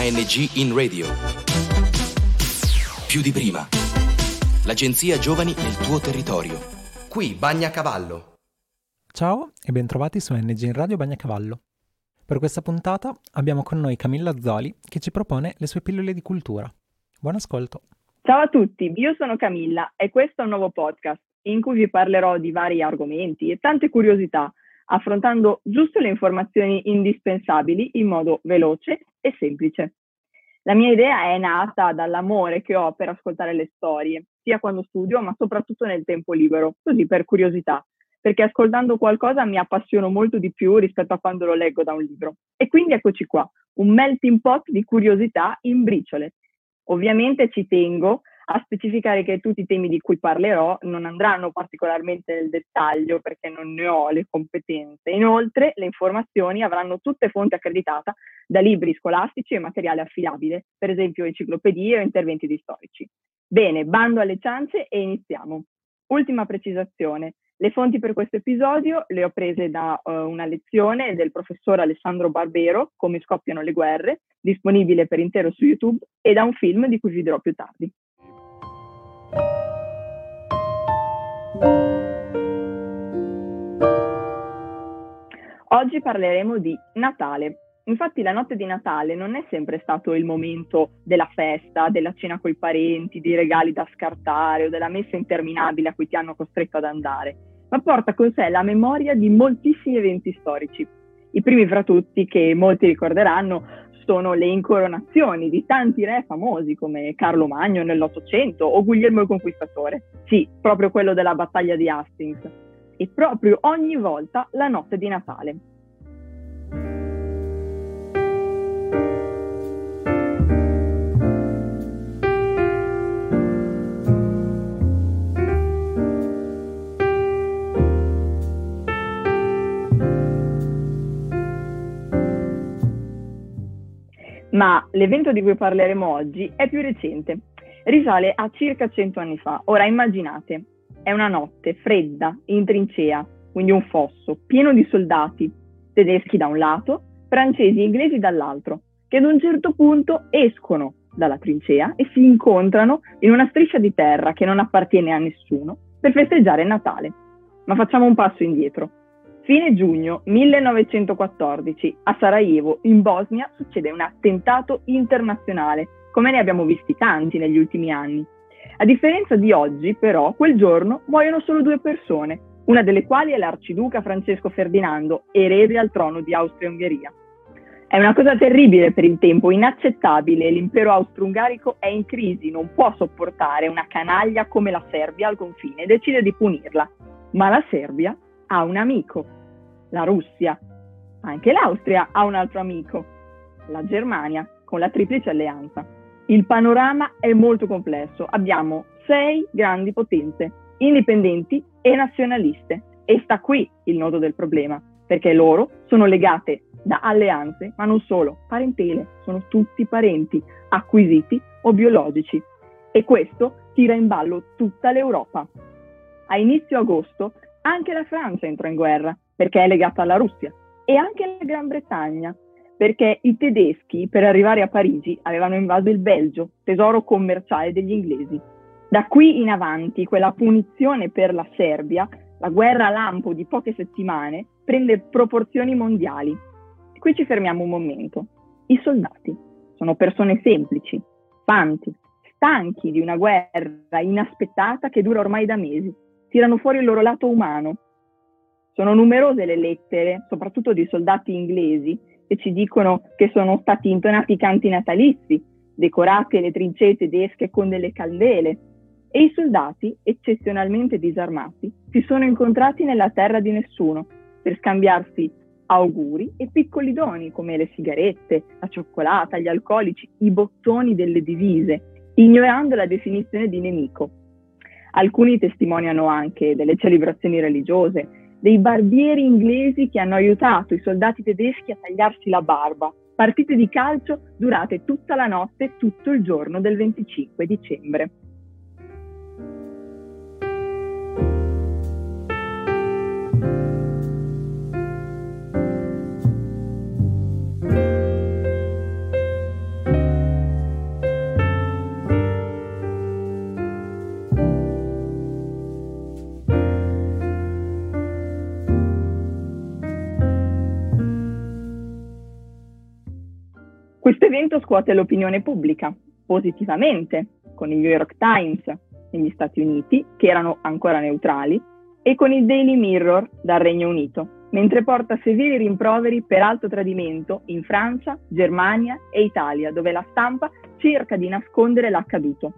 ANG in radio. Più di prima. L'agenzia Giovani nel tuo territorio. Qui Bagnacavallo. Ciao e bentrovati su ANG in radio Bagnacavallo. Per questa puntata abbiamo con noi Camilla Zoli che ci propone le sue pillole di cultura. Buon ascolto. Ciao a tutti, io sono Camilla e questo è un nuovo podcast in cui vi parlerò di vari argomenti e tante curiosità, affrontando giusto le informazioni indispensabili in modo veloce e semplice. La mia idea è nata dall'amore che ho per ascoltare le storie, sia quando studio, ma soprattutto nel tempo libero, così per curiosità, perché ascoltando qualcosa mi appassiono molto di più rispetto a quando lo leggo da un libro. E quindi eccoci qua, un melting pot di curiosità in briciole. Ovviamente ci tengo a specificare che tutti i temi di cui parlerò non andranno particolarmente nel dettaglio perché non ne ho le competenze. Inoltre, le informazioni avranno tutte fonti accreditate da libri scolastici e materiale affidabile, per esempio enciclopedie o interventi di storici. Bene, bando alle ciance e iniziamo. Ultima precisazione. Le fonti per questo episodio le ho prese da uh, una lezione del professor Alessandro Barbero, Come scoppiano le guerre, disponibile per intero su YouTube, e da un film di cui vi dirò più tardi. Oggi parleremo di Natale. Infatti la notte di Natale non è sempre stato il momento della festa, della cena coi parenti, dei regali da scartare o della messa interminabile a cui ti hanno costretto ad andare, ma porta con sé la memoria di moltissimi eventi storici. I primi fra tutti, che molti ricorderanno, sono le incoronazioni di tanti re famosi come Carlo Magno nell'Ottocento o Guglielmo il Conquistatore. Sì, proprio quello della battaglia di Hastings. E proprio ogni volta la notte di Natale. Ma l'evento di cui parleremo oggi è più recente. Risale a circa 100 anni fa. Ora immaginate, è una notte fredda, in trincea, quindi un fosso, pieno di soldati, tedeschi da un lato, francesi e inglesi dall'altro, che ad un certo punto escono dalla trincea e si incontrano in una striscia di terra che non appartiene a nessuno per festeggiare Natale. Ma facciamo un passo indietro. Fine giugno 1914 a Sarajevo, in Bosnia, succede un attentato internazionale, come ne abbiamo visti tanti negli ultimi anni. A differenza di oggi, però, quel giorno muoiono solo due persone, una delle quali è l'arciduca Francesco Ferdinando, erede al trono di Austria-Ungheria. È una cosa terribile per il tempo, inaccettabile. L'impero austro-ungarico è in crisi, non può sopportare una canaglia come la Serbia al confine e decide di punirla. Ma la Serbia ha un amico, la Russia. Anche l'Austria ha un altro amico, la Germania, con la triplice alleanza. Il panorama è molto complesso. Abbiamo sei grandi potenze, indipendenti e nazionaliste. E sta qui il nodo del problema, perché loro sono legate da alleanze, ma non solo, parentele, sono tutti parenti, acquisiti o biologici. E questo tira in ballo tutta l'Europa. A inizio agosto anche la Francia entrò in guerra perché è legata alla Russia, e anche la Gran Bretagna, perché i tedeschi per arrivare a Parigi avevano invaso il Belgio, tesoro commerciale degli inglesi. Da qui in avanti quella punizione per la Serbia, la guerra lampo di poche settimane, prende proporzioni mondiali. Qui ci fermiamo un momento. I soldati sono persone semplici, fanti, stanchi di una guerra inaspettata che dura ormai da mesi. Tirano fuori il loro lato umano, sono numerose le lettere, soprattutto di soldati inglesi, che ci dicono che sono stati intonati canti natalizi, decorate le trincee tedesche con delle candele, e i soldati, eccezionalmente disarmati, si sono incontrati nella terra di nessuno per scambiarsi auguri e piccoli doni come le sigarette, la cioccolata, gli alcolici, i bottoni delle divise, ignorando la definizione di nemico. Alcuni testimoniano anche delle celebrazioni religiose, dei barbieri inglesi che hanno aiutato i soldati tedeschi a tagliarsi la barba. Partite di calcio durate tutta la notte e tutto il giorno del 25 dicembre. Questo evento scuote l'opinione pubblica positivamente con il New York Times negli Stati Uniti, che erano ancora neutrali, e con il Daily Mirror dal Regno Unito, mentre porta severi rimproveri per alto tradimento in Francia, Germania e Italia, dove la stampa cerca di nascondere l'accaduto.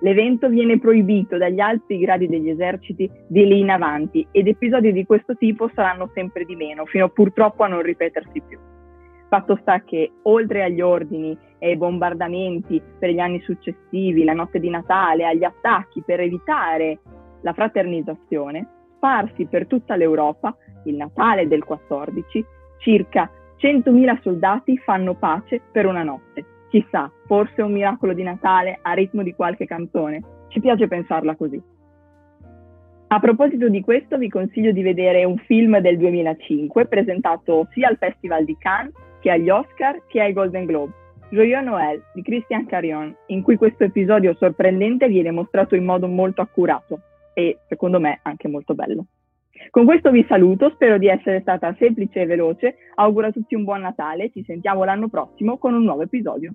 L'evento viene proibito dagli alti gradi degli eserciti di lì in avanti ed episodi di questo tipo saranno sempre di meno, fino purtroppo a non ripetersi più. Fatto sta che, oltre agli ordini e ai bombardamenti per gli anni successivi, la notte di Natale, agli attacchi per evitare la fraternizzazione, sparsi per tutta l'Europa, il Natale del 14, circa 100.000 soldati fanno pace per una notte Chissà, forse un miracolo di Natale a ritmo di qualche canzone. Ci piace pensarla così. A proposito di questo, vi consiglio di vedere un film del 2005 presentato sia al Festival di Cannes che agli Oscar che ai Golden Globe. Joyeux Noël di Christian Carion, in cui questo episodio sorprendente viene mostrato in modo molto accurato e, secondo me, anche molto bello. Con questo vi saluto, spero di essere stata semplice e veloce, auguro a tutti un buon Natale, ci sentiamo l'anno prossimo con un nuovo episodio.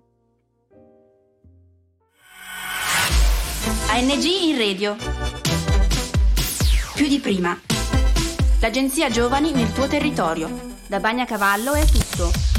ANG in radio. Più di prima. L'agenzia Giovani nel tuo territorio. Da Bagnacavallo è tutto.